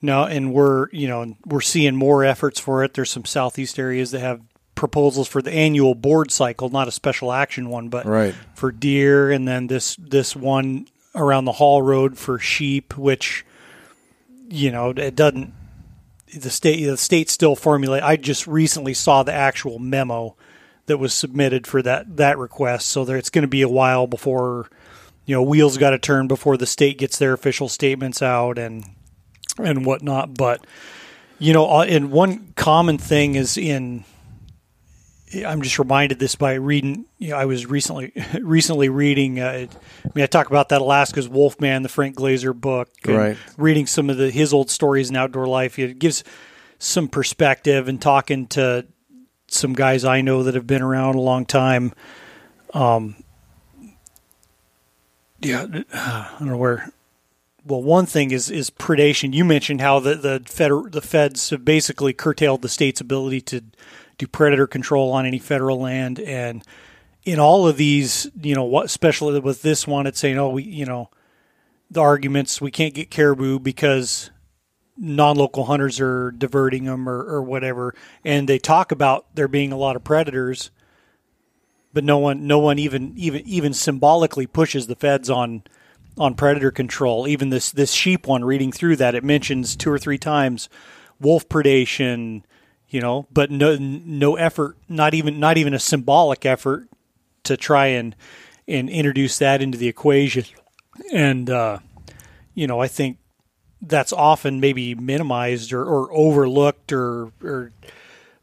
Speaker 1: No, and we're you know we're seeing more efforts for it. There's some southeast areas that have proposals for the annual board cycle, not a special action one, but
Speaker 3: Right.
Speaker 1: for deer, and then this this one around the Haul Road for sheep, which you know it doesn't. The state the state still formulate. I just recently saw the actual memo that was submitted for that that request, so there it's going to be a while before you know wheels got to turn before the state gets their official statements out and and whatnot. But you know, uh, and one common thing is in. I'm just reminded this by reading. You know, I was recently [laughs] recently reading. Uh, I mean, I talk about that Alaska's Wolfman, the Frank Glaser book, and
Speaker 3: Right.
Speaker 1: Reading some of the his old stories in outdoor life, it gives some perspective. And talking to some guys I know that have been around a long time. Um, yeah, [sighs] I don't know where well, one thing is is predation. You mentioned how the the feder- the feds have basically curtailed the state's ability to do predator control on any federal land, and in all of these, you know, what especially with this one, it's saying, oh, we, you know, the arguments we can't get caribou because non-local hunters are diverting them or, or whatever, and they talk about there being a lot of predators, but no one no one even even even symbolically pushes the feds on on predator control. Even this this sheep one, reading through that, it mentions two or three times wolf predation, you know, but no no effort, not even not even a symbolic effort to try and and introduce that into the equation. And uh, you know, I think that's often maybe minimized or, or overlooked or or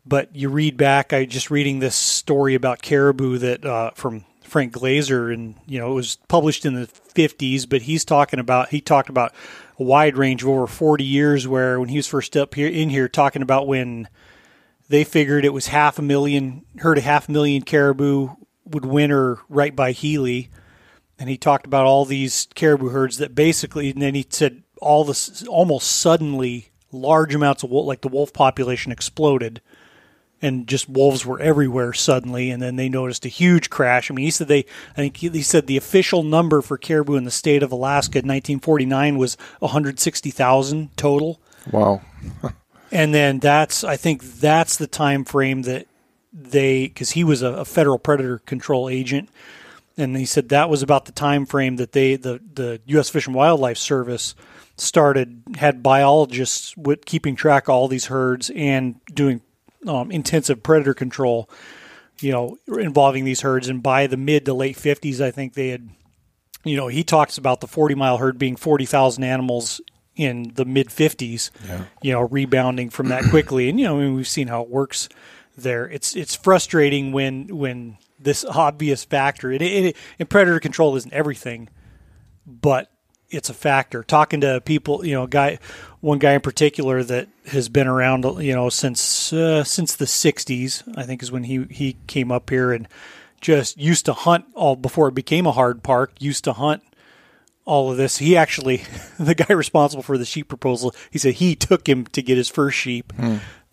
Speaker 1: but you read back I just reading this story about caribou that uh, from Frank Glaser and you know it was published in the 50s but he's talking about he talked about a wide range of over 40 years where when he was first up here in here talking about when they figured it was half a million herd a half a million caribou would winter right by Healy. And he talked about all these caribou herds that basically and then he said all this almost suddenly large amounts of wolf like the wolf population exploded and just wolves were everywhere suddenly. And then they noticed a huge crash. I mean he said they i think he said the official number for caribou in the state of alaska in 1949 was 160000 total.
Speaker 3: Wow. [laughs]
Speaker 1: and then that's i think that's the time frame that they because he was a, a federal predator control agent and he said that was about the time frame that they the the U.S. Fish and Wildlife Service started had biologists with keeping track of all these herds and doing um, intensive predator control, you know, involving these herds. And by the mid to late fifties, I think they had, you know, he talks about the forty mile herd being forty thousand animals in the mid fifties, you know, rebounding from that quickly. And you know, I mean, we've seen how it works there. It's it's frustrating when when this obvious factor. It, it, and predator control isn't everything, but it's a factor. Talking to people, you know, guy, one guy in particular that has been around, you know, since uh, since the '60s, I think is when he he came up here and just used to hunt all before it became a hard park. Used to hunt all of this. He actually, [laughs] the guy responsible for the sheep proposal, he said he took him to get his first sheep.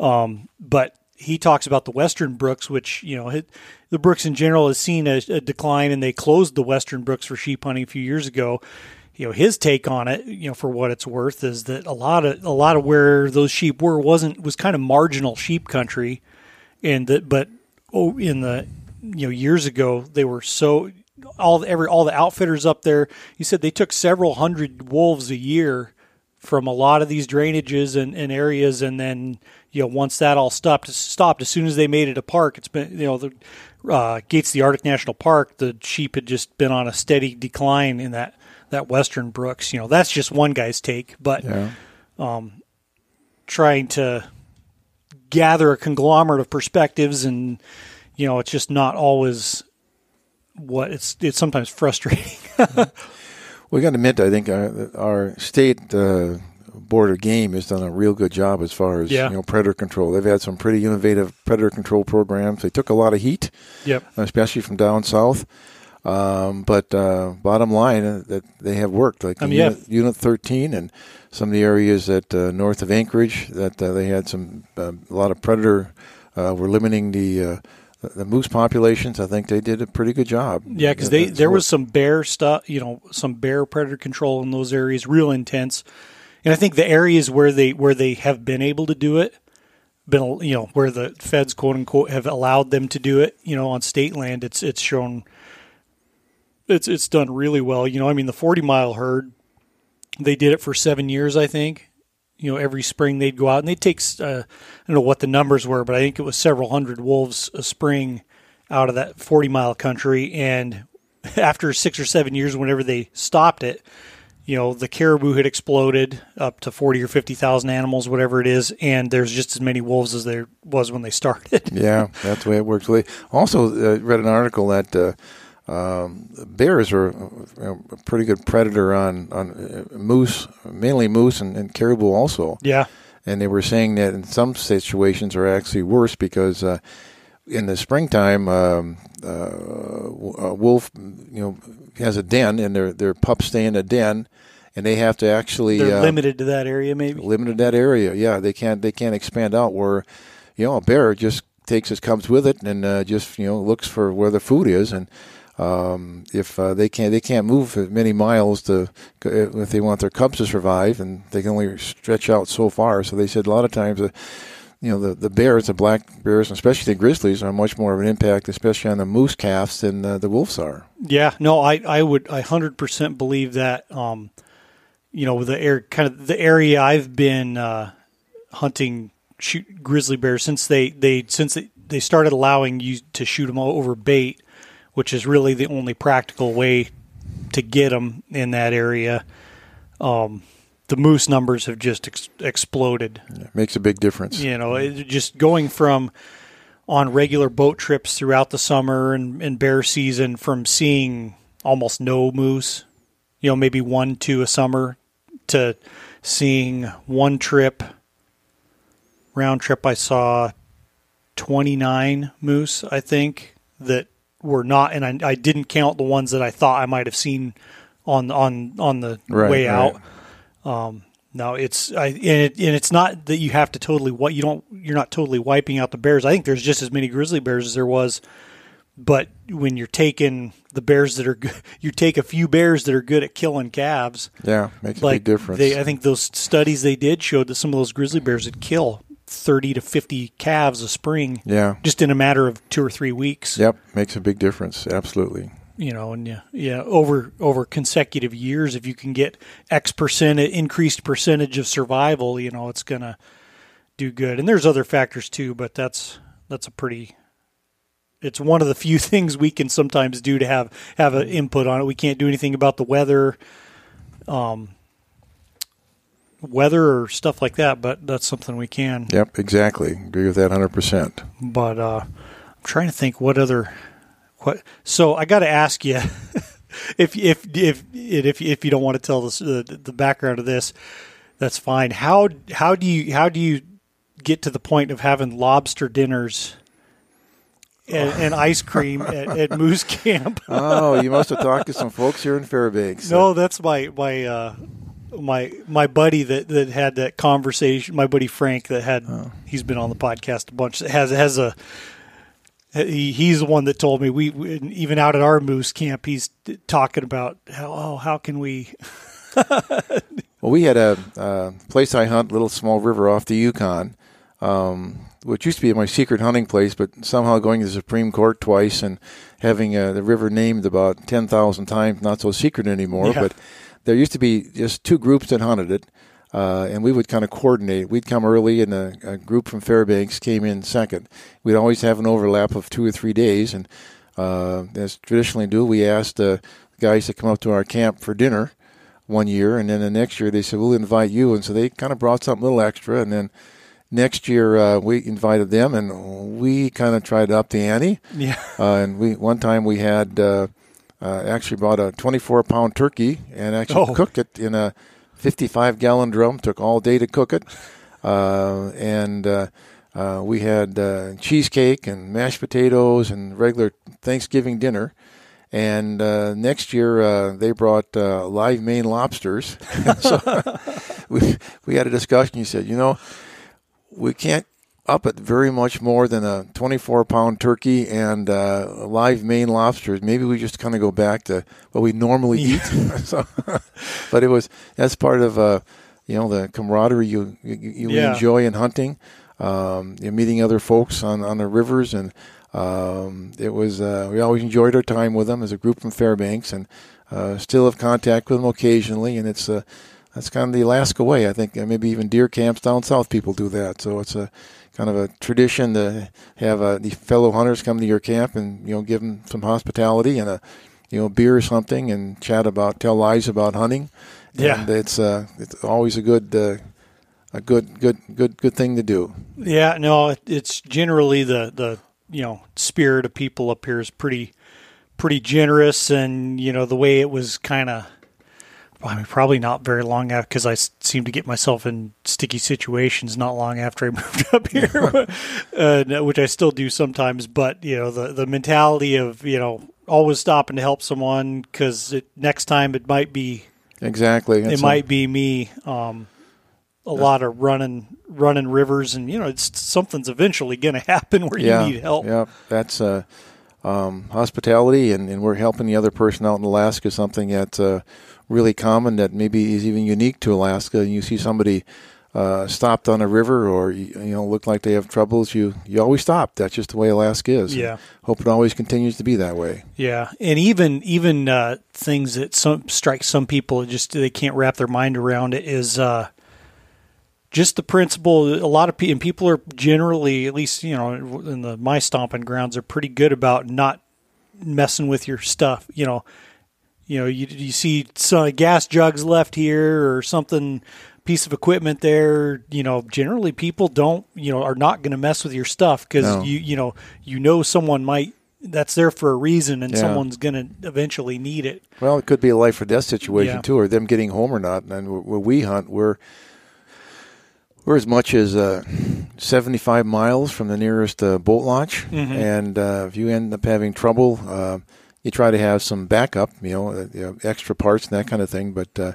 Speaker 1: Um, but he talks about the Western Brooks, which you know it, the Brooks in general has seen a, a decline, and they closed the Western Brooks for sheep hunting a few years ago. You know his take on it, you know, for what it's worth, is that a lot of a lot of where those sheep were wasn't was kind of marginal sheep country, and that but oh, in the you know years ago they were so all every all the outfitters up there. You said they took several hundred wolves a year from a lot of these drainages and, and areas, and then you know once that all stopped stopped as soon as they made it a park, it's been you know the uh, Gates of the Arctic National Park, the sheep had just been on a steady decline in that that western Brooks. You know that's just one guy's take, but
Speaker 3: Yeah.
Speaker 1: trying to gather a conglomerate of perspectives and you know it's just not always what it's it's sometimes frustrating [laughs]
Speaker 3: We got to admit, I think our, our state uh, board of game has done a real good job as far as
Speaker 1: Yeah.
Speaker 3: you know predator control. They've had some pretty innovative predator control programs. They took a lot of heat,
Speaker 1: yep
Speaker 3: especially from down south. Um, but uh, bottom line, uh, that they have worked. Like
Speaker 1: I
Speaker 3: in
Speaker 1: mean, yeah.
Speaker 3: unit, unit 13 and some of the areas that uh, north of Anchorage, that uh, they had some uh, a lot of predator. Uh, were limiting the uh, the- the moose populations. I think they did a pretty good job.
Speaker 1: yeah because they there was some bear stuff you know some bear predator control in those areas real intense and i think the areas where they where they have been able to do it been you know where the feds quote unquote have allowed them to do it you know on state land it's it's shown it's it's done really well you know i mean the 40 mile herd they did it for seven years i think you know every spring they'd go out and they'd take uh, don't know what the numbers were but i think it was several hundred wolves a spring out of that 40 mile country and [laughs] after six or seven years whenever they stopped it you know the caribou had exploded up to 40 or 50,000 animals whatever it is and there's just as many wolves as there was when they [laughs] started
Speaker 3: Yeah, that's the way it works. Also, uh, read an article that uh, um, bears are uh, know, a pretty good predator on on uh, moose, mainly moose and, and caribou also.
Speaker 1: yeah
Speaker 3: And they were saying that in some situations are actually worse because uh, in the springtime, um, uh, a wolf, you know, has a den and their their pups stay in a den, and they have to actually
Speaker 1: they're
Speaker 3: uh,
Speaker 1: limited to that area maybe
Speaker 3: limited to that area. Yeah, they can't they can't expand out where, you know, a bear just takes his cubs with it and uh, just you know looks for where the food is and. Um, if uh, they can't, they can't move many miles to if they want their cubs to survive, and they can only stretch out so far. So they said a lot of times, uh, you know, the the bears, the black bears, especially the grizzlies, are much more of an impact, especially on the moose calves, than uh, the wolves are.
Speaker 1: Yeah, no, I, I would I hundred percent believe that. Um, you know, the air kind of the area I've been uh, hunting shoot grizzly bears since they they since they started allowing you to shoot them over bait, which is really the only practical way to get them in that area. Um, the moose numbers have just ex- exploded.
Speaker 3: It makes a big difference.
Speaker 1: You know, it, just going from on regular boat trips throughout the summer and, and bear season from seeing almost no moose, you know, maybe one, two a summer, to seeing one trip, round trip, I saw 29 moose, I think, that were not, and I, I didn't count the ones that I thought I might have seen on on on the
Speaker 3: Right,
Speaker 1: way
Speaker 3: right.
Speaker 1: out. Um, no, it's I, and, it, and it's not that you have to totally what you don't you're not totally wiping out the bears. I think there's just as many grizzly bears as there was, but when you're taking the bears that are good, [laughs] you take a few bears that are good at killing calves.
Speaker 3: Yeah, makes a
Speaker 1: Like
Speaker 3: big difference.
Speaker 1: they, I think those studies they did showed that some of those grizzly bears would kill thirty to fifty calves a spring,
Speaker 3: yeah,
Speaker 1: just in a matter of two or three weeks.
Speaker 3: yep, makes a big difference. Absolutely.
Speaker 1: you know, and yeah, yeah, over over consecutive years, if you can get X percent increased percentage of survival, you know, it's gonna do good. And there's other factors too, but that's that's a pretty. It's one of the few [laughs] things we can sometimes do to have have an input on it. We can't do anything about the weather, um, weather or stuff like that, but that's something we can.
Speaker 3: Yep, exactly. Agree with that 100%.
Speaker 1: But uh, I'm trying to think what other what. So I got to ask you [laughs] if if if if if you don't want to tell this, the the background of this, that's fine. How how do you how do you get to the point of having lobster dinners? [laughs] And, and ice cream at, at Moose Camp.
Speaker 3: Oh, you must have talked to [laughs] some folks here in Fairbanks.
Speaker 1: No, that's my my uh, my my buddy that, that had that conversation. My buddy Frank that had he's been on the podcast a bunch. Has has a he, he's the one that told me we, we even out at our moose camp he's talking about how oh how can we [laughs]
Speaker 3: Well, we had a uh, place I hunt, little small river off the Yukon. um, which used to be my secret hunting place, but somehow going to the Supreme Court twice and having uh, the river named about 10,000 times, not so secret anymore.
Speaker 1: Yeah.
Speaker 3: But there used to be just two groups that hunted it, uh, and we would kind of coordinate. We'd come early, and a, a group from Fairbanks came in second. We'd always have an overlap of two or three days, and uh, as traditionally do, we asked uh, guys to come up to our camp for dinner one year, and then the next year they said we'll invite you, and so they kind of brought something a little extra, and then next year uh, we invited them, and we kind of tried to up the ante.
Speaker 1: Yeah.
Speaker 3: Uh, and we one time we had uh, uh, actually bought a 24 pound turkey and actually
Speaker 1: Oh.
Speaker 3: cooked it in a 55 gallon drum. Took all day to cook it, uh, and uh, uh, we had uh, cheesecake and mashed potatoes and regular Thanksgiving dinner. And uh, next year uh, they brought uh, live Maine lobsters. [laughs] so [laughs] we we had a discussion. He said, you know, we can't up at very much more than a 24 pound turkey and uh, live Maine lobsters. Maybe we just kind of go back to what we normally eat. [laughs] so, [laughs] but it was that's part of uh, you know the camaraderie you you, you
Speaker 1: Yeah.
Speaker 3: enjoy in hunting. Um, you're meeting other folks on, on the rivers, and um, it was uh, we always enjoyed our time with them as a group from Fairbanks, and uh, still have contact with them occasionally. And it's uh, that's kind of the Alaska way. I think maybe even deer camps down south people do that. So it's a kind of a tradition to have uh, the fellow hunters come to your camp and you know give them some hospitality and a you know beer or something and chat about tell lies about hunting.
Speaker 1: Yeah.
Speaker 3: and it's uh, it's always a good. Uh, a good, good, good, good thing to do.
Speaker 1: Yeah, no, it's generally the the you know spirit of people up here is pretty pretty generous, and you know the way it was kind of. I mean, probably not very long after because I s- seem to get myself in sticky situations not long after I [laughs] moved up here, [laughs] uh, which I still do sometimes. But you know, the the mentality of you know always stopping to help someone because next time it might be
Speaker 3: Exactly.
Speaker 1: it might be me. Um, a lot of running running rivers, and you know, it's something's eventually going [laughs] to happen where
Speaker 3: yeah,
Speaker 1: you need help.
Speaker 3: Yeah, that's uh, um, hospitality, and, and we're helping the other person out in Alaska. Something that uh, really common that maybe is even unique to Alaska. And you see somebody uh, stopped on a river, or you, know, look like they have troubles. You you always stop. That's just the way Alaska is.
Speaker 1: Yeah.
Speaker 3: Hope it always continues to be that way.
Speaker 1: Yeah, and even even uh, things that some strike some people just they can't wrap their mind around it is uh, just the principle. A lot of people and people are generally, at least you know, in the my stomping grounds, are pretty good about not messing with your stuff. You know, you know, you you see some gas jugs left here or something piece of equipment there you know generally people don't you know are not going to mess with your stuff because
Speaker 3: No.
Speaker 1: you you know you know someone might that's there for a reason and
Speaker 3: Yeah.
Speaker 1: someone's going to eventually need it
Speaker 3: Well, it could be a life or death situation
Speaker 1: Yeah.
Speaker 3: too, or them getting home or not. And where we hunt, we're we're as much as uh, seventy-five miles from the nearest uh, boat launch, and uh, if you end up having trouble, uh, you try to have some backup, you know, uh, you know, extra parts and that kind of thing. But uh,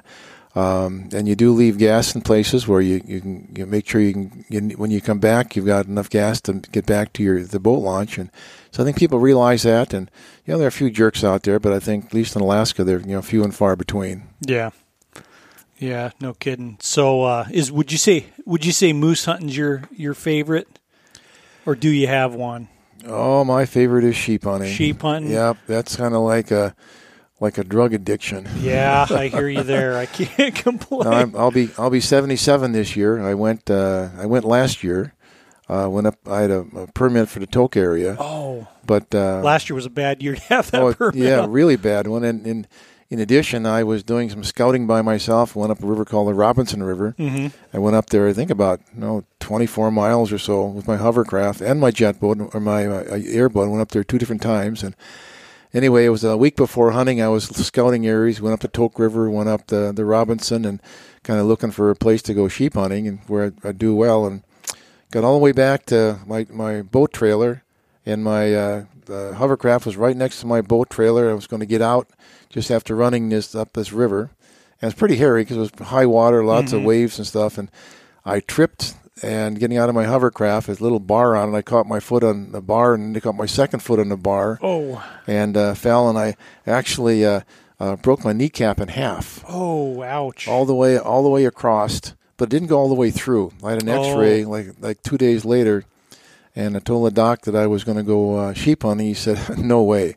Speaker 3: um, and you do leave gas in places where you, you can you make sure you can you, when you come back you've got enough gas to get back to your the boat launch and so I think people realize that and you know there are a few jerks out there but I think at least in Alaska they're you know few and far between.
Speaker 1: yeah yeah no kidding so uh is would you say would you say moose hunting's your your favorite or do you have one
Speaker 3: Oh, my favorite is sheep hunting.
Speaker 1: sheep hunting
Speaker 3: Yep, that's kind of like a like a drug addiction.
Speaker 1: yeah i [laughs] hear you there i can't complain [laughs]
Speaker 3: No, I'm, I'll be I'll be 77 this year. I went uh, I went last year. Uh, went up. I had a, a permit for the Tok area,
Speaker 1: oh
Speaker 3: but uh,
Speaker 1: last year was a bad year to have that
Speaker 3: oh,
Speaker 1: permit
Speaker 3: yeah, [laughs] really bad one. And, and in addition, I was doing some scouting by myself. Went up a river called the Robinson River.
Speaker 1: mm-hmm.
Speaker 3: I went up there. I think about you know 24 miles or so with my hovercraft and my jet boat or my uh, airboat. Went up there two different times and. Anyway, it was a week before hunting. I was scouting areas. Went up the Tok River, went up the the Robinson, and kind of looking for a place to go sheep hunting and where I'd, I'd do well. And got all the way back to my my boat trailer, and my uh, the hovercraft was right next to my boat trailer. I was going to get out just after running this up this river, and it's pretty hairy because it was high water, lots of waves and stuff. And I tripped and getting out of my hovercraft, there's a little bar on it. I caught my foot on the bar and I caught my second foot on the bar
Speaker 1: oh
Speaker 3: and uh, fell, and I actually uh, uh, broke my kneecap in half
Speaker 1: oh ouch
Speaker 3: all the way all the way across. but it didn't go all the way through. I had an X-ray
Speaker 1: Oh.
Speaker 3: like like two days later, and I told the doc that I was going to go uh, sheep hunting. He said, [laughs] "No way."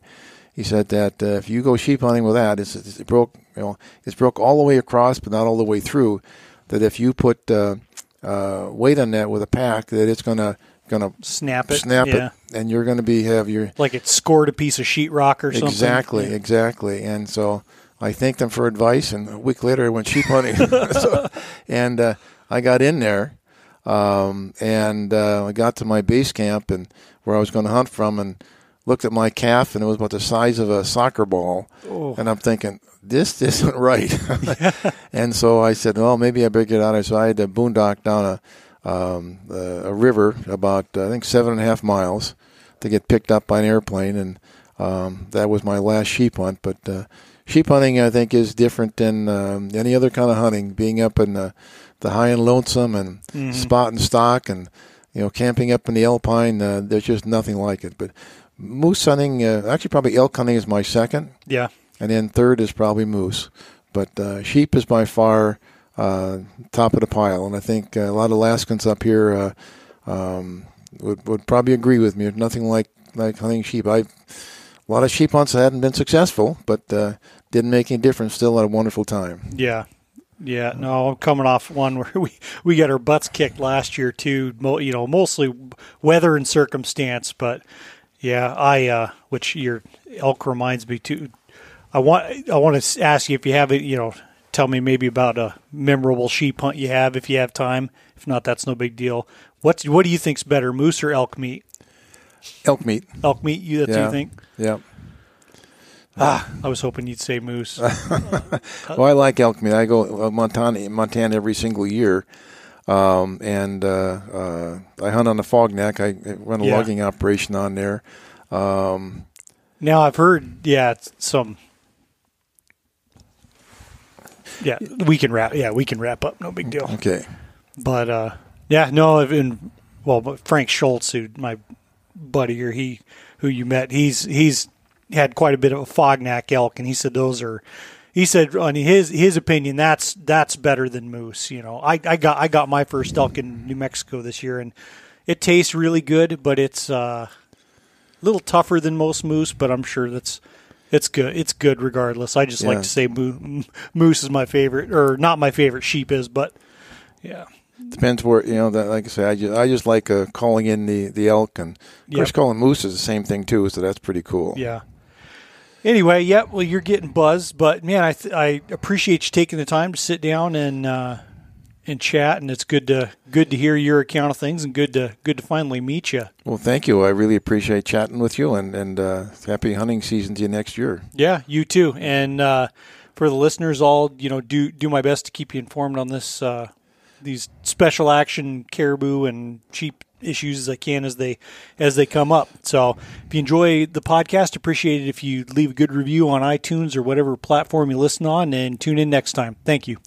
Speaker 3: He said that uh, if you go sheep hunting with that, it's, it's it broke. You know, it's broke all the way across, but not all the way through. That if you put uh, uh, weight on that with a pack, that it's gonna gonna
Speaker 1: Snap it.
Speaker 3: snap
Speaker 1: yeah.
Speaker 3: it, and you're going to be have your
Speaker 1: Like it scored a piece of sheetrock or something.
Speaker 3: exactly, exactly. And so I thanked them for advice, and a week later I went sheep hunting, [laughs] so, and uh, I got in there, um, and uh, I got to my base camp and where I was going to hunt from, and looked at my calf, and it was about the size of a soccer ball,
Speaker 1: Oh.
Speaker 3: and I'm thinking. This [laughs] isn't right, [laughs] and so I said, "Well, maybe I better get out of." here. So I had to boondock down a um, a, a river about uh, I think seven and a half miles to get picked up by an airplane, and um, that was my last sheep hunt. But uh, sheep hunting, I think, is different than um, any other kind of hunting. Being up in the, the high and lonesome and
Speaker 1: Mhm.
Speaker 3: spot and stock, and you know, camping up in the alpine, uh, there's just nothing like it. But moose hunting, uh, actually, probably elk hunting is my second,
Speaker 1: Yeah.
Speaker 3: and then third is probably moose. But uh, sheep is by far uh, top of the pile, and I think uh, a lot of Alaskans up here uh, um, would would probably agree with me. There's nothing like like hunting sheep. I a lot of sheep hunts that hadn't been successful, but uh, didn't make any difference. Still had a wonderful time.
Speaker 1: Yeah. Yeah, no, I'm coming off one where [laughs] we, we got our butts kicked last year too. You know, mostly weather and circumstance, but yeah, I uh, which your elk reminds me too. I want I want to ask you if you have it. You know, tell me maybe about a memorable sheep hunt you have if you have time. If not, that's no big deal. What's what do you think's better, moose or elk meat?
Speaker 3: Elk meat.
Speaker 1: Elk meat, you that's
Speaker 3: Yeah.
Speaker 1: you think?
Speaker 3: Yeah.
Speaker 1: Ah, I was hoping you'd say moose. [laughs]
Speaker 3: Well, I like elk meat. I go uh, Montana, Montana every single year, um, and uh, uh, I hunt on the Fog Neck. I run a
Speaker 1: Yeah.
Speaker 3: logging operation on there. Um,
Speaker 1: Now I've heard, yeah, some. Yeah, we can wrap. Yeah, we can wrap up. No big deal.
Speaker 3: okay.
Speaker 1: But uh, yeah, no, I've been well. But Frank Schultz, who my buddy here, he who you met, he's he's had quite a bit of a fognack elk, and he said those are. He said, on his his opinion, that's that's better than moose. You know, I, I got I got my first elk in New Mexico this year, and it tastes really good, but it's uh, a little tougher than most moose. But I'm sure that's it's good. It's good regardless. I just like to say moo- moose is my favorite, or not my favorite. Sheep is, but yeah.
Speaker 3: Depends where you know. That, like I say, I just I just like uh, calling in the, the elk, and of course calling moose is the same thing too. So that's pretty cool.
Speaker 1: Yeah. Anyway, yeah. Well, you're getting buzzed, but man, I th- I appreciate you taking the time to sit down and uh, and chat, and it's good to good to hear your account of things, and good to good to finally meet you.
Speaker 3: Well, thank you. I really appreciate chatting with you, and and uh, happy hunting season to you next year.
Speaker 1: Yeah, you too. And uh, for the listeners, I'll you know do do my best to keep you informed on this uh, these special action caribou and sheep issues as I can as they as they come up. So if you enjoy the podcast, appreciate it if you leave a good review on iTunes or whatever platform you listen on, and tune in next time. Thank you.